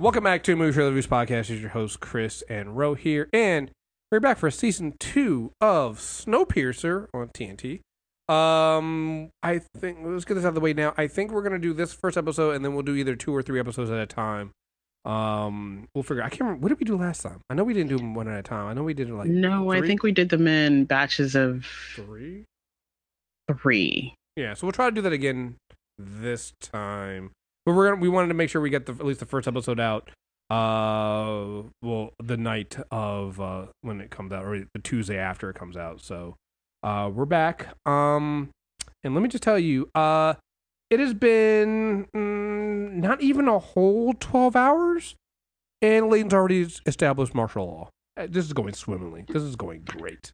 Welcome back to Movie Trailer Reviews Podcast. Is your host, Chris and Ro here. And we're back for season two of Snowpiercer on TNT. Um, I think, let's get this out of the way now. I think we're going to do this first episode and then we'll do either two or three episodes at a time. Um, we'll figure, I can't remember, what did we do last time? I know we didn't do them one at a time. I know we did it like No, I think we did them in batches of three. three. Yeah, so we'll try to do that again this time. But we're gonna we wanted to make sure we get the at least the first episode out. Uh, well, the night of uh when it comes out, or the Tuesday after it comes out. So, uh, we're back. Um, and let me just tell you, uh, it has been mm, not even a whole twelve hours, and Layton's already established martial law. Uh, This is going swimmingly. This is going great.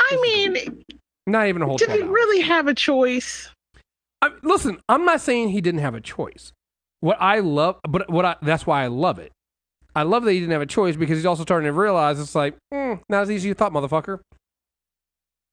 I mean, Not even a whole. did 12 he really have a choice? I, listen, I'm not saying he didn't have a choice. What I love, but what I that's why I love it. I love that he didn't have a choice because he's also starting to realize it's like mm, not as easy as you thought, motherfucker.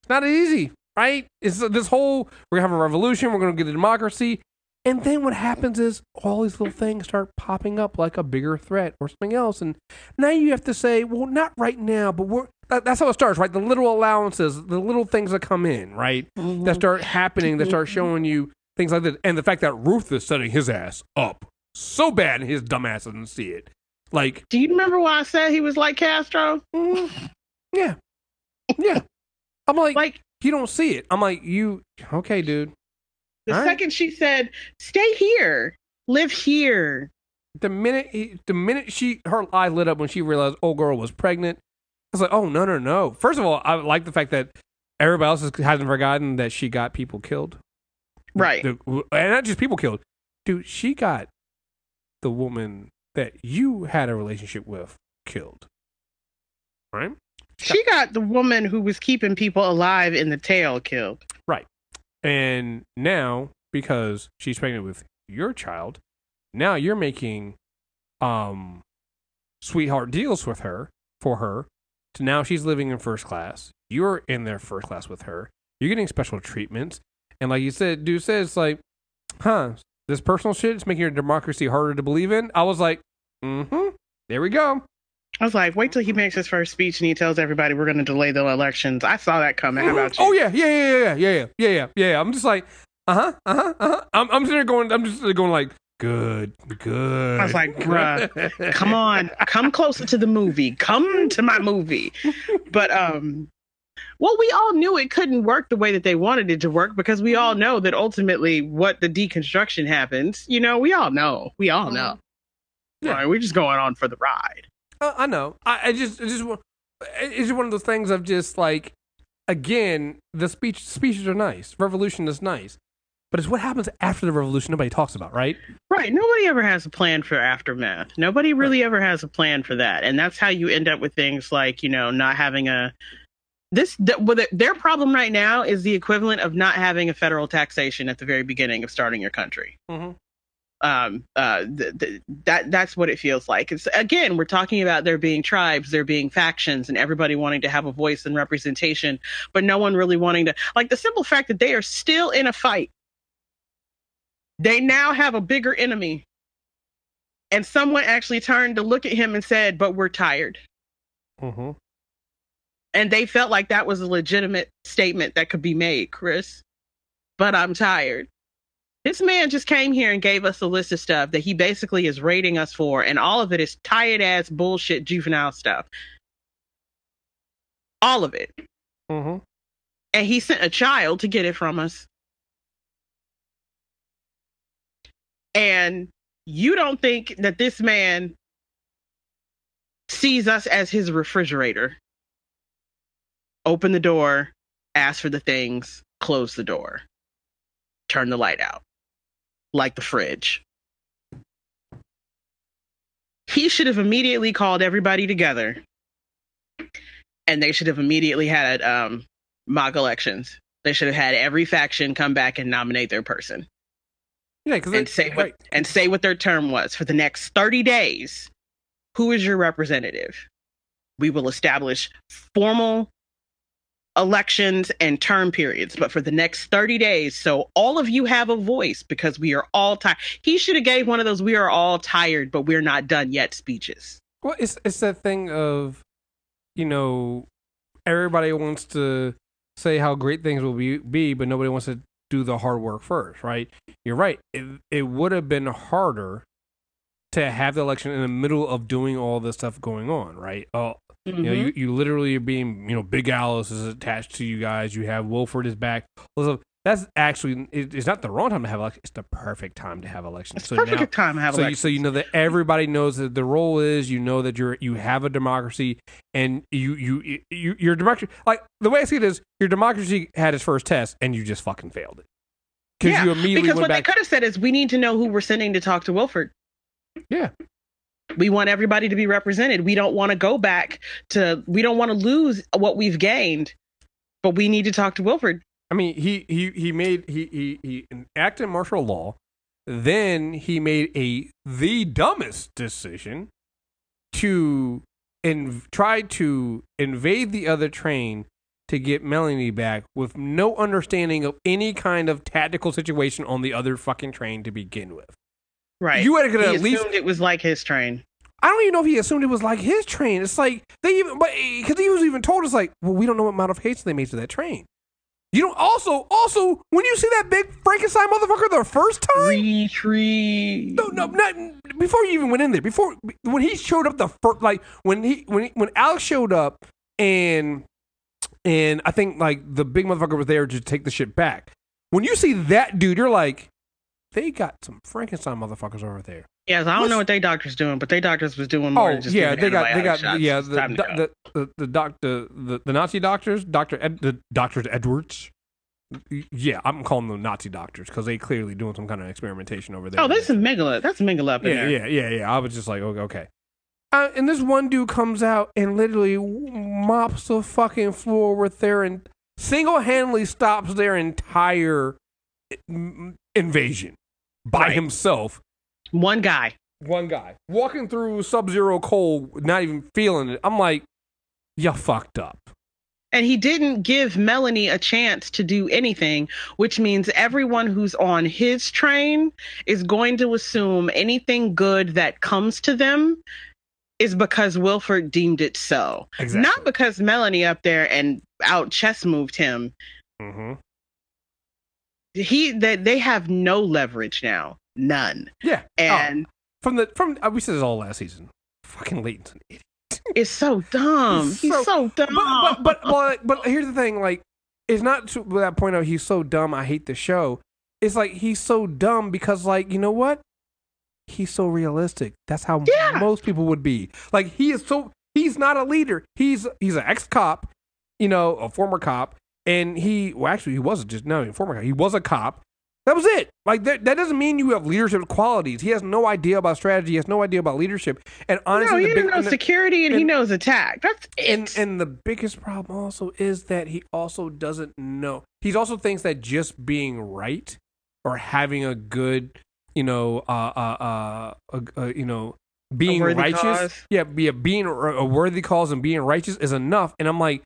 It's not as easy, right? It's this whole we're gonna have a revolution, we're gonna get a democracy, and then what happens is all these little things start popping up like a bigger threat or something else, and now you have to say, well, not right now, but we're that, that's how it starts, right? The little allowances, the little things that come in, right? that start happening that start showing you things like that and the fact that ruth is setting his ass up so bad and his dumb ass doesn't see it. Like Do you remember why I said he was like Castro? mm, yeah. Yeah. I'm like, Like you don't see it. I'm like you okay dude. the All right. second she said, "Stay here, live here." the minute he, the minute she her eye lit up when she realized old girl was pregnant i was like oh no no no. First of all i like the fact that everybody else hasn't forgotten that she got people killed Right. The- and not just people killed. Dude, she got the woman that you had a relationship with killed. Right? She got the woman who was keeping people alive in the tail killed. Right? And now, because she's pregnant with your child, now you're making um sweetheart deals with her for her. So now she's living in first class. You're in there first class with her. You're getting special treatments. And like you said, dude says it's like, huh, this personal shit is making your democracy harder to believe in. I was like, mm-hmm. There we go. I was like, wait till he makes his first speech and he tells everybody we're going to delay the elections. I saw that coming. How mm-hmm. about you? Oh yeah, yeah, yeah, yeah, yeah, yeah, yeah, yeah. I'm just like, uh huh, uh huh, uh huh. I'm, I'm sitting going, I'm just going like, good, good. I was like, bruh, come on, come closer to the movie. Come to my movie. But um, well, we all knew it couldn't work the way that they wanted it to work because we all know that ultimately what the deconstruction happens, you know, we all know. We all know. Yeah. Like, we're just going on for the ride. Uh, I know. I, I just, I just, it's just one of those things of just like, again, the speech speeches are nice, revolution is nice, but it's what happens after the revolution nobody talks about, right? Right. Nobody ever has a plan for aftermath. Nobody really ever has a plan for that. And that's how you end up with things like, you know, not having a this th- their problem right now is the equivalent of not having a federal taxation at the very beginning of starting your country. Mhm. Um, uh, th- th- that that's what it feels like. It's again, we're talking about there being tribes, there being factions, and everybody wanting to have a voice and representation, but no one really wanting to. Like the simple fact that they are still in a fight they now have a bigger enemy. And someone actually turned to look at him and said, But we're tired. Mm-hmm. And they felt like that was a legitimate statement that could be made, Chris. But I'm tired. This man just came here and gave us a list of stuff that he basically is rating us for, and all of it is tired ass bullshit juvenile stuff. All of it. Mm-hmm. And he sent a child to get it from us. And you don't think that this man sees us as his refrigerator. Open the door, ask for the things, close the door, turn the light out, like the fridge. He should have immediately called everybody together and they should have immediately had um, mock elections. They should have had every faction come back and nominate their person Yeah, and say what right. and say what their term was for the next 30 days. Who is your representative? We will establish formal elections and term periods, but for the next 30 days. So all of you have a voice because we are all tired. He should have gave one of those we are all tired, but we're not done yet speeches. Well, it's it's that thing of, you know, everybody wants to say how great things will be, be but nobody wants to do the hard work first, right? You're right. It it would have been harder to have the election in the middle of doing all this stuff going on, right? Oh, Mm-hmm. you know, you, you literally are being, you know, Big Alice is attached to you guys. You have Wilford is back. Also, that's actually it, it's not the wrong time to have election. It's the perfect time to have elections. it's So perfect now, time to have so you, elections. so you know that everybody knows that the role is you know that you're you have a democracy and you you you your democracy like the way I see it is your democracy had its first test and you just fucking failed it because Yeah, you immediately because what went they could have said is, we need to know who we're sending to talk to Wilford. Yeah. We want everybody to be represented. We don't want to go back to, we don't want to lose what we've gained, but we need to talk to Wilford. I mean, he he he made he he he enacted martial law, then he made a the dumbest decision to in try to invade the other train to get Melanie back with no understanding of any kind of tactical situation on the other fucking train to begin with. Right. You had to at least assumed it was like his train. I don't even know if he assumed it was like his train. It's like they even, but eh, because he was even told, it's like, well, we don't know what amount of modifications they made to that train. You don't also, also when you see that big Frankenstein motherfucker the first time, Retreat. no, no, not before you even went in there. Before when he showed up the first, like when he when he, when Alex showed up and and I think like the big motherfucker was there to take the shit back. When you see that dude, you're like, they got some Frankenstein motherfuckers over there. Yes, I don't What's- know what they doctors doing, but they doctors was doing more Oh just yeah, they got they got shots. yeah the go. the, the the doc the, the the Nazi doctors, Doctor Ed, the doctors Edwards. Yeah, I'm calling them Nazi doctors because they clearly doing some kind of experimentation over there. oh, that's a Mengele. That's a Mengele up in yeah, there. yeah, yeah, yeah. I was just like, okay. Uh, and this one dude comes out and literally mops the fucking floor with their and single handedly stops their entire mm, invasion by Right. himself One guy. one guy walking through sub-zero cold, not even feeling it. I'm like, you fucked up. And he didn't give Melanie a chance to do anything, which means everyone who's on his train is going to assume anything good that comes to them is because Wilford deemed it so. Exactly. Not because Melanie up there and out chess moved him. hmm He that they have no leverage now. None. Yeah. Oh, And from the from uh, we said this all last season. Fucking Layton's an idiot. it's so dumb. He's He's, so- so, dumb. But but but but, but here's the thing. Like, it's not to that point of he's so dumb. I hate the show. It's like he's so dumb because like you know what? He's so realistic. That's how Yeah. most people would be. Like he is so he's not a leader. He's he's an ex cop, you know, a former cop, and he well actually he wasn't just no former cop. He was a cop. That was it. Like that that doesn't mean you have leadership qualities. He has no idea about strategy. He has no idea about leadership. And honestly, no, the he big, knows and the- security and, he knows attack. That's it. and and the biggest problem also is that he also doesn't know. He also thinks that just being right or having a good, you know, uh, uh, uh, uh, uh you know, being righteous, cause? yeah, be a being a worthy cause and being righteous is enough. And I'm like,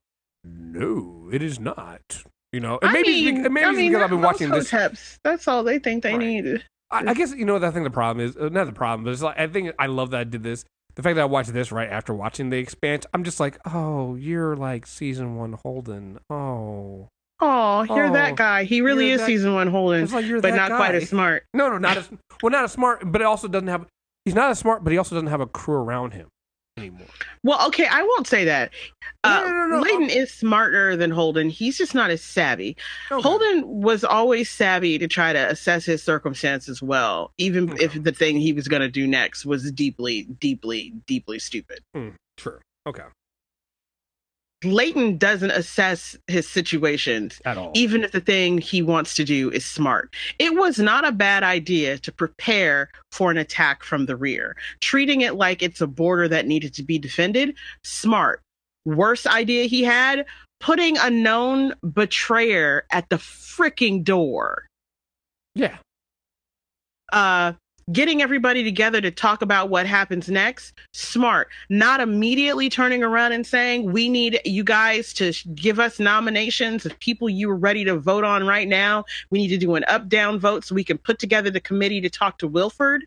no, it is not. You know, and maybe it's mean, bec- maybe I it's mean, because I've been watching this. hoteps, That's all they think they Right. need. I, I guess you know what I think the problem is. Uh, not the problem, but it's like I think I love that I did this. The fact that I watched this right after watching the Expanse, I'm just like, oh, you're like season one Holden. Oh, Oh, you're Oh, that guy. He really is that- season one Holden, like but not quite as smart. No, no, not as well, not as smart, but it also doesn't have. He's not as smart, but he also doesn't have a crew around him anymore. Well, okay, I won't say that. Uh, No, no, no, no. Layton is smarter than Holden. He's just not as savvy. Okay. Holden was always savvy to try to assess his circumstances well, even Okay. if the thing he was going to do next was deeply, deeply, deeply stupid. True. Okay. Layton doesn't assess his situations At all. even if the thing he wants to do is smart. It was not a bad idea to prepare for an attack from the rear. Treating it like it's a border that needed to be defended, smart. Worst idea he had, putting a known betrayer at the freaking door. yeah. Uh getting everybody together to talk about what happens next, smart. Not immediately turning around and saying, we need you guys to give us nominations of people you are ready to vote on right now. We need to do an up down vote so we can put together the committee to talk to Wilford.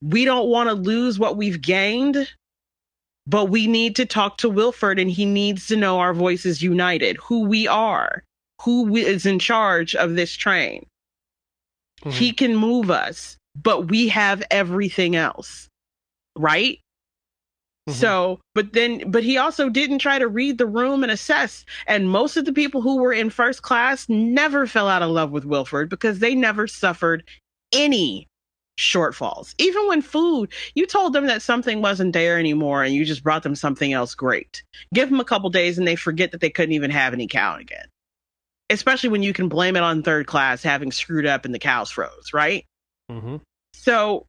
We don't want to lose what we've gained, but we need to talk to Wilford and he needs to know our voices united, who we are, who is in charge of this train. Mm-hmm. He can move us but we have everything else. Right? Mm-hmm. So, but then, but he also didn't try to read the room and assess. And most of the people who were in first class never fell out of love with Wilford because they never suffered any shortfalls. Even when food, you told them that something wasn't there anymore and you just brought them something else great. Give them a couple days and they forget that they couldn't even have any cow again. Especially when you can blame it on third class having screwed up and the cows froze, right? Mm-hmm. So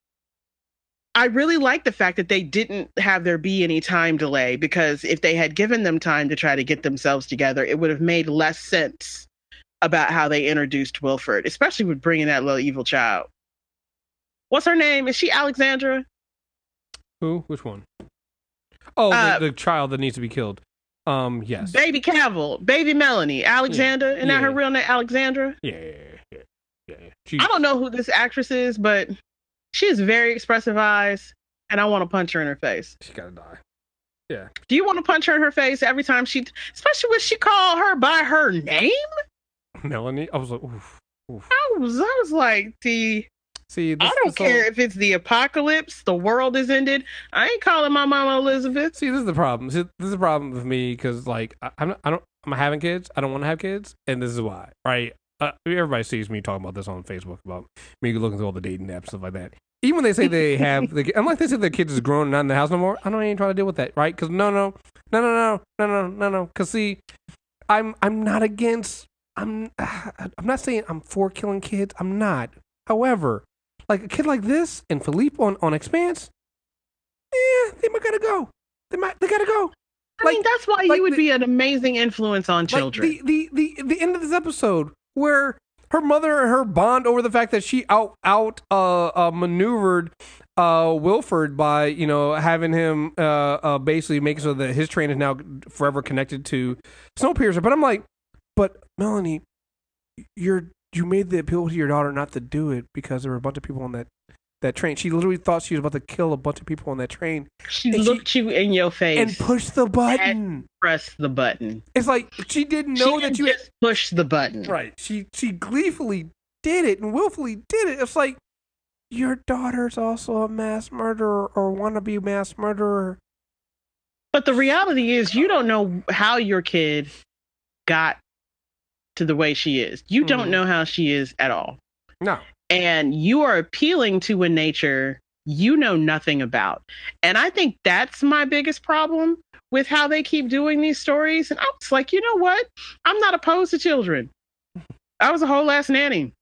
I really like the fact that they didn't have there be any time delay because if they had given them time to try to get themselves together, it would have made less sense about how they introduced Wilford, especially with bringing that little evil child. What's her name? Is she Alexandra? Who? Which one? Oh, uh, the, the, child that needs to be killed. Um, yes. Baby Cavill, baby Melanie, Alexandra. Yeah. Isn't that her real name, Alexandra? Yeah, yeah, yeah. yeah, yeah. I don't know who this actress is, but she has very expressive eyes, and I want to punch her in her face. She gotta die. Yeah. Do you want to punch her in her face every time she, especially when she call her by her name? Melanie. I was like, oof, oof. I was, I was like, the. See, I don't care if it's the apocalypse, the world is ended. I ain't calling my mama Elizabeth. See, this is the problem. See, this is the problem with me because, like, I, I'm, I don't, I'm having kids. I don't want to have kids, and this is why. Right? Uh, everybody sees me talking about this on Facebook about me looking through all the dating apps and stuff like that. Even when they say they have, the, unless they say their kids is grown and not in the house no more, I don't even try to deal with that, right? Because no, no, no, no, no, no, no, no, no. Because see, I'm I'm not against. I'm I'm not saying I'm for killing kids. I'm not. However, like a kid like this and Filip on on Expanse, yeah, they might gotta go. They might they gotta go. I like, mean, that's why like you would the, be an amazing influence on children. Like the, the the the end of this episode where her mother and her bond over the fact that she out out uh, uh, maneuvered uh, Wilford by you know having him uh, uh, basically making so that his train is now forever connected to Snowpiercer. But I'm like, but Melanie, you're you made the appeal to your daughter not to do it because there were a bunch of people on that that train. She literally thought she was about to kill a bunch of people on that train. She looked she, you in your face and pushed the button. Press the button. It's like she didn't know she that you just push the button. Right. She she gleefully did it and willfully did it. It's like your daughter's also a mass murderer or wannabe mass murderer. But the reality is, you don't know how your kid got to the way she is. You mm. don't mm-hmm. know how she is at all. No and you are appealing to a nature you know nothing about. And I think that's my biggest problem with how they keep doing these stories. And I was like, you know what? I'm not opposed to children. I was a whole ass nanny.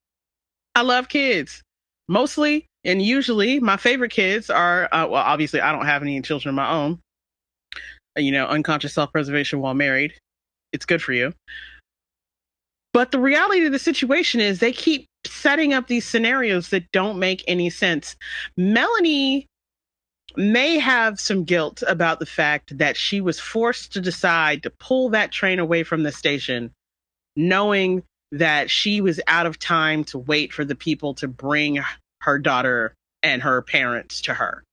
I love kids. Mostly and usually my favorite kids are, uh, well, obviously I don't have any children of my own. You know, unconscious self preservation while married. It's good for you. But the reality of the situation is they keep setting up these scenarios that don't make any sense. Melanie may have some guilt about the fact that she was forced to decide to pull that train away from the station, knowing that she was out of time to wait for the people to bring her daughter and her parents to her.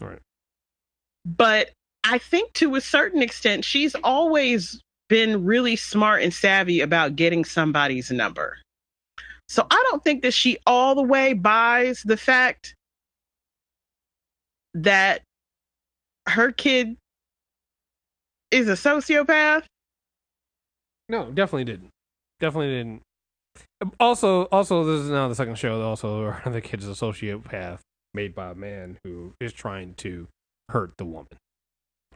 All right. But I think to a certain extent, she's always been really smart and savvy about getting somebody's number. So I don't think that she all the way buys the fact that her kid is a sociopath. No, definitely didn't. Definitely didn't. Also, also, this is now the second show. Also, the kid's a sociopath made by a man who is trying to hurt the woman.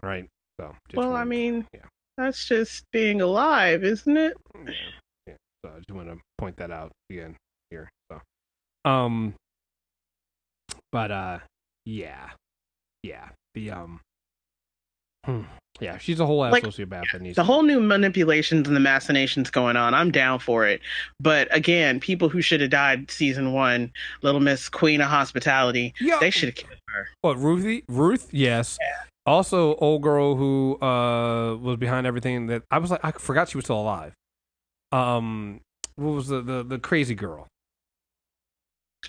Right. So. well, I mean, yeah. That's just being alive, isn't it? Yeah. yeah. So I just want to point that out again here. So, um, but uh, yeah, yeah. The um, hmm. Yeah, she's a whole ass Like, sociopath that needs The to- whole new manipulations and the machinations going on. I'm down for it. But again, people who should have died season one, Little Miss Queen of Hospitality, Yeah. they should have killed her. What Ruthie? Ruth? Yes. Also, old girl who uh was behind everything. That I was like, I forgot she was still alive. Um, what was the the, the crazy girl?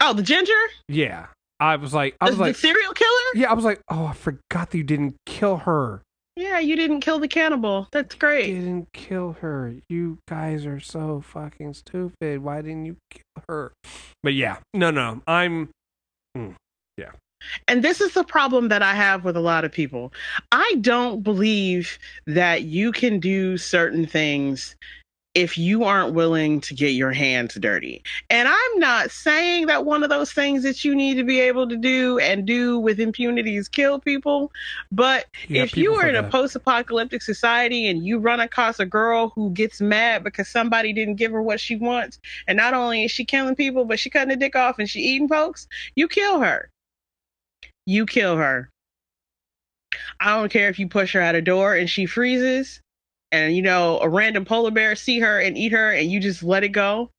Oh, the ginger? Yeah, I was like, I The, was the like, serial killer? yeah, I was like, oh, I forgot that you didn't kill her. Yeah, you didn't kill the cannibal. That's great. You didn't kill her. You guys are so fucking stupid. Why didn't you kill her? But yeah, no, no, I'm. And this is the problem that I have with a lot of people. I don't believe that you can do certain things if you aren't willing to get your hands dirty. And I'm not saying that one of those things that you need to be able to do and do with impunity is kill people, but got if you are in a post-apocalyptic society and you run across a girl who gets mad because somebody didn't give her what she wants, and not only is she killing people, but she cutting the dick off and she eating folks, you kill her. You kill her. I don't care if you push her out a door and she freezes, and you know a random polar bear see her and eat her, and you just let it go.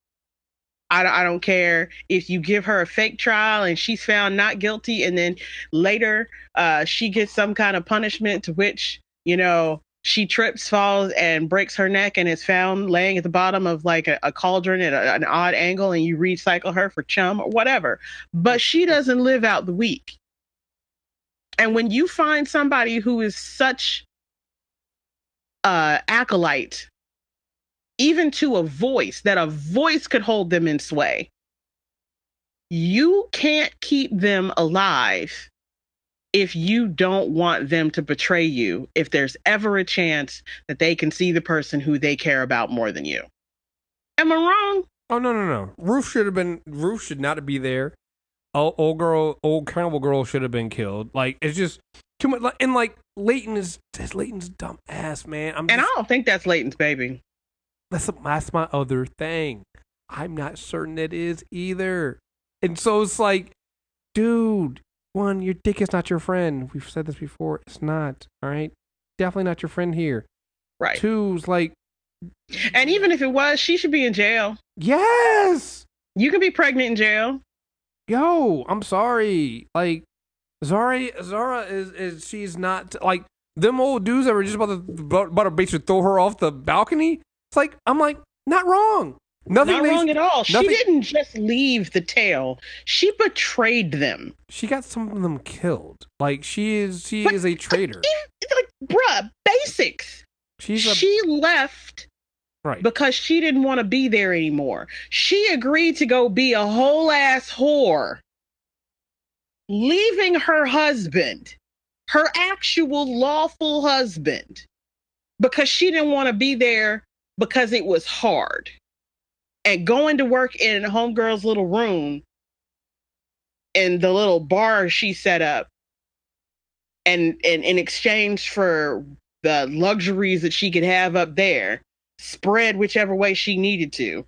I, I don't care if you give her a fake trial and she's found not guilty, and then later uh, she gets some kind of punishment to which you know she trips, falls, and breaks her neck, and is found laying at the bottom of like a, a cauldron at a, an odd angle, and you recycle her for chum or whatever. But she doesn't live out the week. And when you find somebody who is such uh acolyte, even to a voice, that a voice could hold them in sway, you can't keep them alive if you don't want them to betray you, if there's ever a chance that they can see the person who they care about more than you. Am I wrong? Oh no no no! Ruth should have been. Ruth should not be there. Oh, old girl, old cannibal girl should have been killed. Like it's just too much. And like Layton is that's Layton's dumb ass man. I'm And I don't think that's Layton's baby. that's that's my other thing. I'm not certain it is either. And so it's like, dude, one, your dick is not your friend. We've said this before. It's not. All right, definitely not your friend here. Right. Two's like, And even if it was, she should be in jail. yes. You can be pregnant in jail. Yo, I'm sorry. Like Zarah, Zarah is is she's not like them old dudes that were just about to about, to basically throw her off the balcony. It's like I'm like not wrong. Nothing. Not they- wrong at all. She didn't just leave the tail. She betrayed them. She got some of them killed. Like she is she But- is a traitor. It's like, bruh, basics. She's a she left right. because she didn't want to be there anymore. She agreed to go be a whole ass whore, leaving her husband, her actual lawful husband, because she didn't want to be there because it was hard. And going to work in a Homegirl's little room in the little bar she set up and, and in exchange for the luxuries that she could have up there spread whichever way she needed to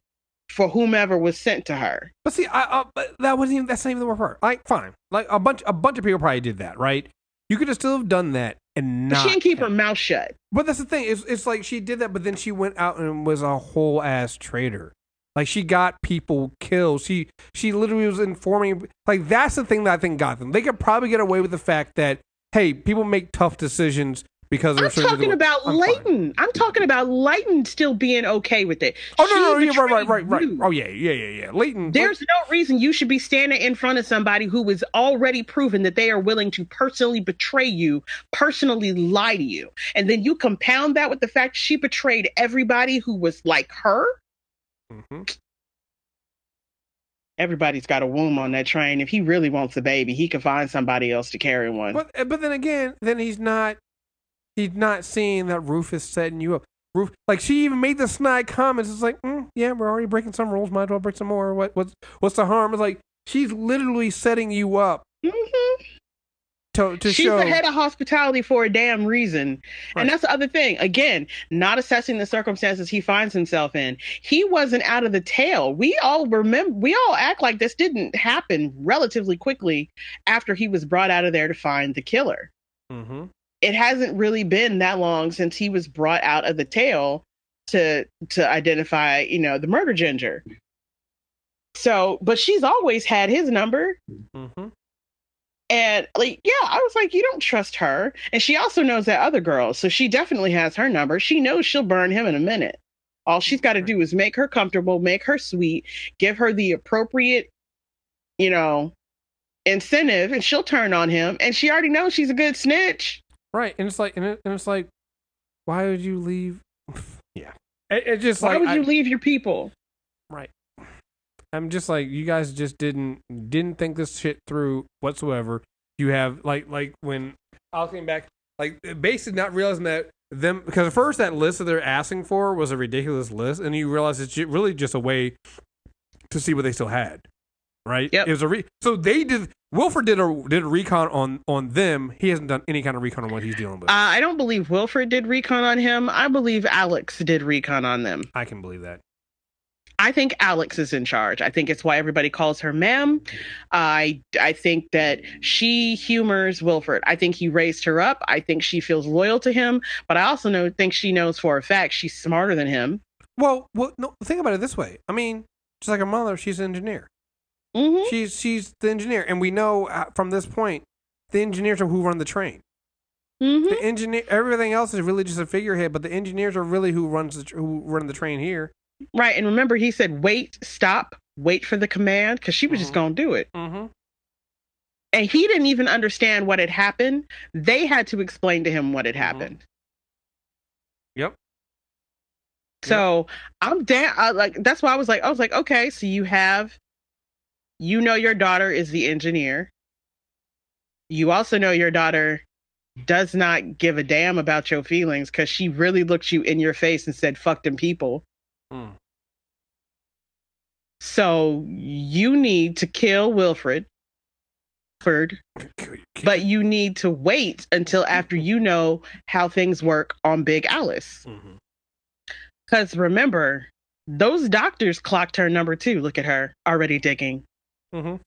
for whomever was sent to her. But see, I, I but that wasn't even that's not even the worst part. Like fine, like a bunch a bunch of people probably did that, right? You could have still have done that and But not. she didn't keep her mouth shut. But that's the thing. It's it's like she did that, but then she went out and was a whole ass traitor. Like she got people killed. She she literally was informing. Like that's the thing that I think got them. They could probably get away with the fact that hey, people make tough decisions because I'm talking about I'm fine. Layton. I'm talking about Layton still being okay with it. Oh no, no, She yeah, right, right, right, right. Oh yeah, yeah, yeah, yeah. Layton. There's no reason you should be standing in front of somebody who is already proven that they are willing to personally betray you, personally lie to you. And then you compound that with the fact she betrayed everybody who was like her. Mhm. Everybody's got a womb on that train. If he really wants a baby, he can find somebody else to carry one. But but then again, then he's not he's not seeing that Ruth is setting you up. Ruth like she even made the snide comments. It's like, mm, yeah, we're already breaking some rules. Might as well break some more. What what's what's the harm? It's like she's literally setting you up Mm-hmm. to to She's show. the head of hospitality for a damn reason. Right. And that's the other thing. Again, not assessing the circumstances he finds himself in. He wasn't out of the tail. We all remember, we all act like this didn't happen relatively quickly after he was brought out of there to find the killer. hmm it hasn't really been that long since he was brought out of the tail to to identify, you know, the murder ginger. So, but she's always had his number. Mm-hmm. And like, yeah, I was like, you don't trust her. And she also knows that other girl. So she definitely has her number. She knows she'll burn him in a minute. All she's got to do is make her comfortable, make her sweet, give her the appropriate, you know, incentive, and she'll turn on him. And she already knows she's a good snitch. Right, and it's like, and, it, and it's like, why would you leave? yeah, it, it just Why like would I- you leave your people? Right. I'm just like you guys just didn't didn't think this shit through whatsoever. You have like like when I came back like basically not realizing that them because at first that list that they're asking for was a ridiculous list, and you realize it's really just a way to see what they still had. Right. Yep. It was a re- so they did. Wilford did a did a recon on on them. He hasn't done any kind of recon on what he's dealing with. Uh, I don't believe Wilford did recon on him. I believe Alex did recon on them. I can believe that. I think Alex is in charge. I think it's why everybody calls her ma'am. I I think that she humors Wilford. I think he raised her up. I think she feels loyal to him, but I also know think she knows for a fact she's smarter than him. Well, well, no. Think about it this way. I mean, just like her mother, she's an engineer. Hmm She's she's the engineer, and we know uh, from this point the engineers are who run the train. hmm The engineer, everything else is really just a figurehead, but the engineers are really who runs the tr- who run the train here. Right, and remember he said wait, stop, wait for the command because she was just Mhm. going to do it. Mm-hmm. And he didn't even understand what had happened. They had to explain to him what had happened. Yep. So I'm down. I, like that's why I was like, I was like, okay, so you have, you know, your daughter is the engineer. You also know your daughter does not give a damn about your feelings because she really looked you in your face and said, "Fuck them people." Mm. So you need to kill Wilford, Wilford, but you need to wait until after you know how things work on Big Alice. Because remember, those doctors clocked her number two. Look at her already digging. Mhm.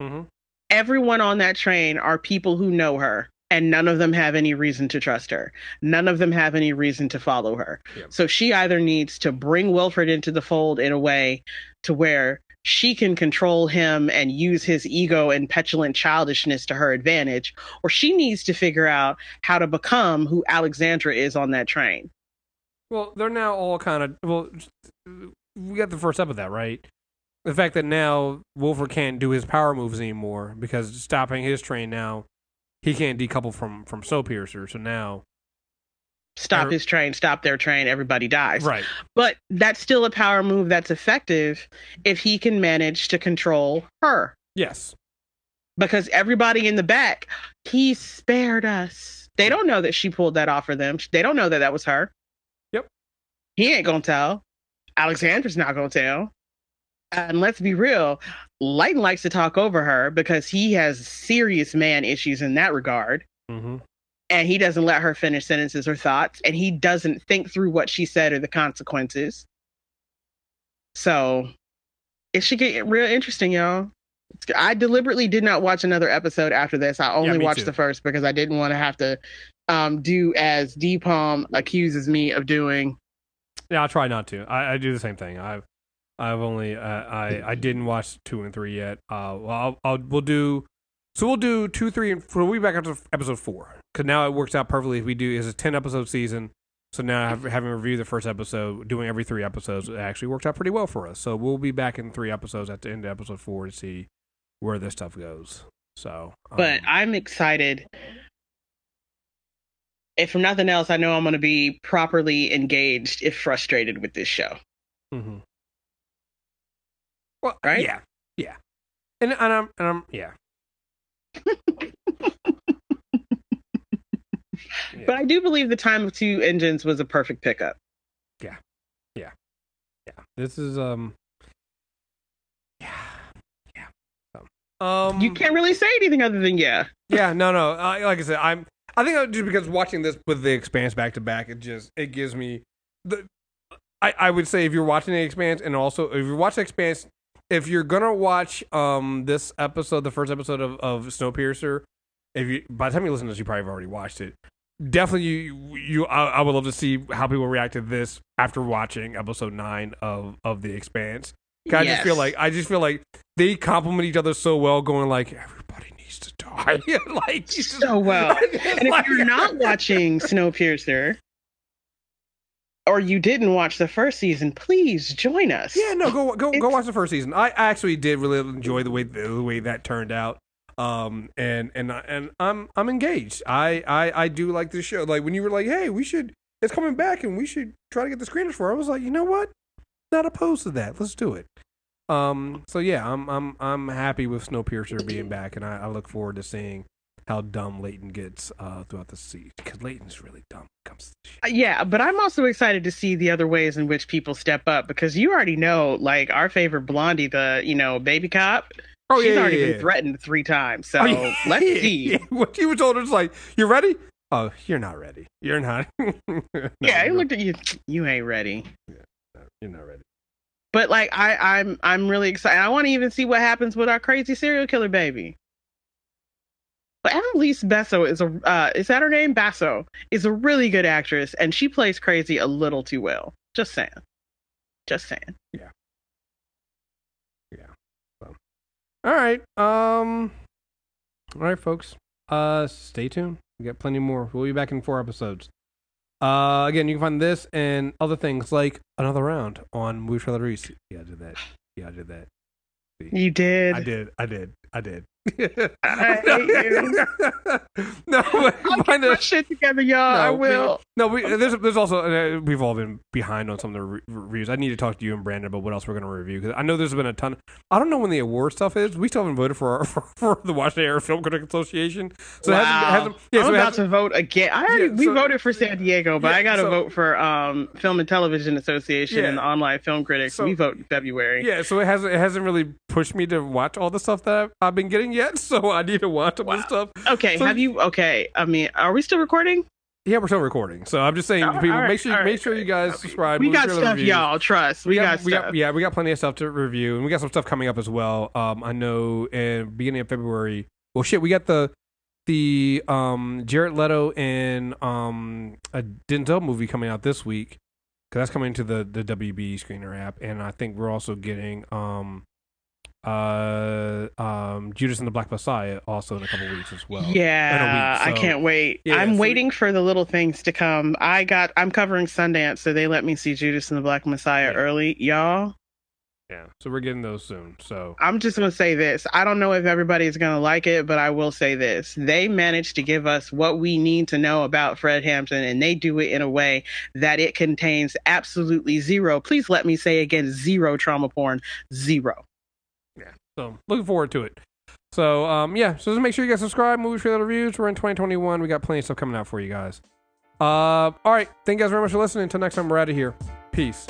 Mhm. Everyone on that train are people who know her, and none of them have any reason to trust her. None of them have any reason to follow her. So she either needs to bring Wilford into the fold in a way to where she can control him and use his ego and petulant childishness to her advantage, or she needs to figure out how to become who Alexandra is on that train. Well, they're now all kind of well. We got the first step of that, right? The fact that now Wolfer can't do his power moves anymore because stopping his train now, he can't decouple from from Snowpiercer. So now, Stop his train, stop their train, everybody dies. right? But that's still a power move that's effective if he can manage to control her. Yes. Because everybody in the back, he spared us. They don't know that she pulled that off for them. They don't know that that was her. Yep. He ain't gonna tell. Alexandra's not gonna tell. And let's be real, Layton likes to talk over her because he has serious man issues in that regard. Mm-hmm. And he doesn't let her finish sentences or thoughts, and he doesn't think through what she said or the consequences. So it should get real interesting, y'all. I deliberately did not watch another episode after this. I only me watched too. the first because I didn't want to have to um, do as D Palm accuses me of doing. Yeah, I'll try not to. I, I do the same thing. I've I've only uh, I I didn't watch two and three yet. Uh, well, I'll, I'll we'll do. So we'll do two, three, and we'll be back up to episode four because now it works out perfectly. If we do is a ten episode season, so now having reviewed the first episode, doing every three episodes, it actually worked out pretty well for us. So we'll be back in three episodes at the end of episode four to see where this stuff goes. So, But um, I'm excited. If from nothing else, I know I'm going to be properly engaged if frustrated with this show. mhm. Well, Right? Yeah, yeah, and and I'm and I'm yeah. Yeah. But I do believe the time of two engines was a perfect pickup. Yeah, yeah, yeah. this is um, yeah, yeah. So, um, You can't really say anything other than yeah. Yeah, no, no. Uh, like I said, I'm. I think I- just because watching this with the Expanse back to back, it just it gives me the. I I would say if you're watching the Expanse and also if you're watching Expanse, if you're gonna watch um this episode, the first episode of of Snowpiercer, if you by the time you listen to this, you probably have already watched it. Definitely, you you I, I would love to see how people react to this after watching episode nine of of the Expanse. 'Cause I just feel like I just feel like they complement each other so well, going like everybody needs to die, like just- so well. And like- if you're not watching Snowpiercer, or you didn't watch the first season, please join us. Yeah, no, go go go watch the first season. I actually did really enjoy the way the way that turned out. Um, and and and I'm I'm engaged. I I I do like this show. Like when you were like, hey, we should it's coming back and we should try to get the screeners for. it. I was like, you know what? Not opposed to that. Let's do it. Um, so yeah, I'm I'm I'm happy with Snowpiercer being back, and I, I look forward to seeing how dumb Layton gets uh throughout the season because Layton's really dumb when it comes to shit. Uh, Yeah, but I'm also excited to see the other ways in which people step up because you already know, like our favorite Blondie, the you know baby cop. Oh she's yeah, already yeah, been yeah. threatened three times. So Oh, let's see. What you were told was like, "You ready?" Oh, you're not ready. You're not. No, yeah, he you're, looked at you. You ain't ready. Yeah, you're not ready. But like I, I'm I'm really excited. I want to even see what happens with our crazy serial killer baby. But Annalise Basso is a uh, is that her name? Basso is a really good actress, and she plays crazy a little too well. Just saying. Just saying. Yeah. Yeah. So. All right. Um. All right, folks. Uh, stay tuned. We got plenty more. We'll be back in four episodes. Uh, again, you can find this and other things like another round on Movie Trailer Reese. Yeah, I did that. Yeah, I did that. You did. I did. I did. I did. I hate you. no, but I'll get my shit together, y'all. I No, we- will. No, we, there's there's also uh, we've all been behind on some of the re- reviews. I need to talk to you and Brandon about what else we're going to review because I know there's been a ton. I don't know when the award stuff is. We still haven't voted for our, for, for the Washington Area Film Critics Association. So it hasn't, Wow. hasn't yeah. I'm So about to vote again. I already Yeah, we so- voted for San Diego, but Yeah, I got to so- vote for um Film and Television Association and the Online Film Critics. We vote in February. yeah, so it hasn't it hasn't really pushed me to watch all the stuff that I've, I've been getting yet. So I need to watch all Wow. this stuff. Okay, So- have you? Okay, I mean, are we still recording? Yeah, we're still recording. So I'm just saying, people, right, make sure all make sure you guys subscribe. we Movie got stuff, Reviews. y'all. Trust, we, got, we stuff. got yeah, we got plenty of stuff to review, and we got some stuff coming up as well. Um, I know in beginning of February. Well, shit, we got the the um Jared Leto and um a Denzel movie coming out this week because that's coming to the the WB screener app, and I think we're also getting um uh um Judas and the Black Messiah also in a couple weeks as well. yeah, a I so- can't wait. Yeah, I'm so- waiting for the little things to come. I got. I'm covering Sundance, so they let me see Judas and the Black Messiah Yeah. early, y'all. Yeah, so we're getting those soon. So I'm just gonna say this. I don't know if everybody's gonna like it, but I will say this. They managed to give us what we need to know about Fred Hampton, and they do it in a way that it contains absolutely zero. Please let me say again, zero trauma porn. Zero. So looking forward to it. So um yeah, so just make sure you guys subscribe. Movie trailer reviews. We're in 2021. We got plenty of stuff coming out for you guys. Uh, all right. Thank you guys very much for listening. Until next time, we're out of here. Peace.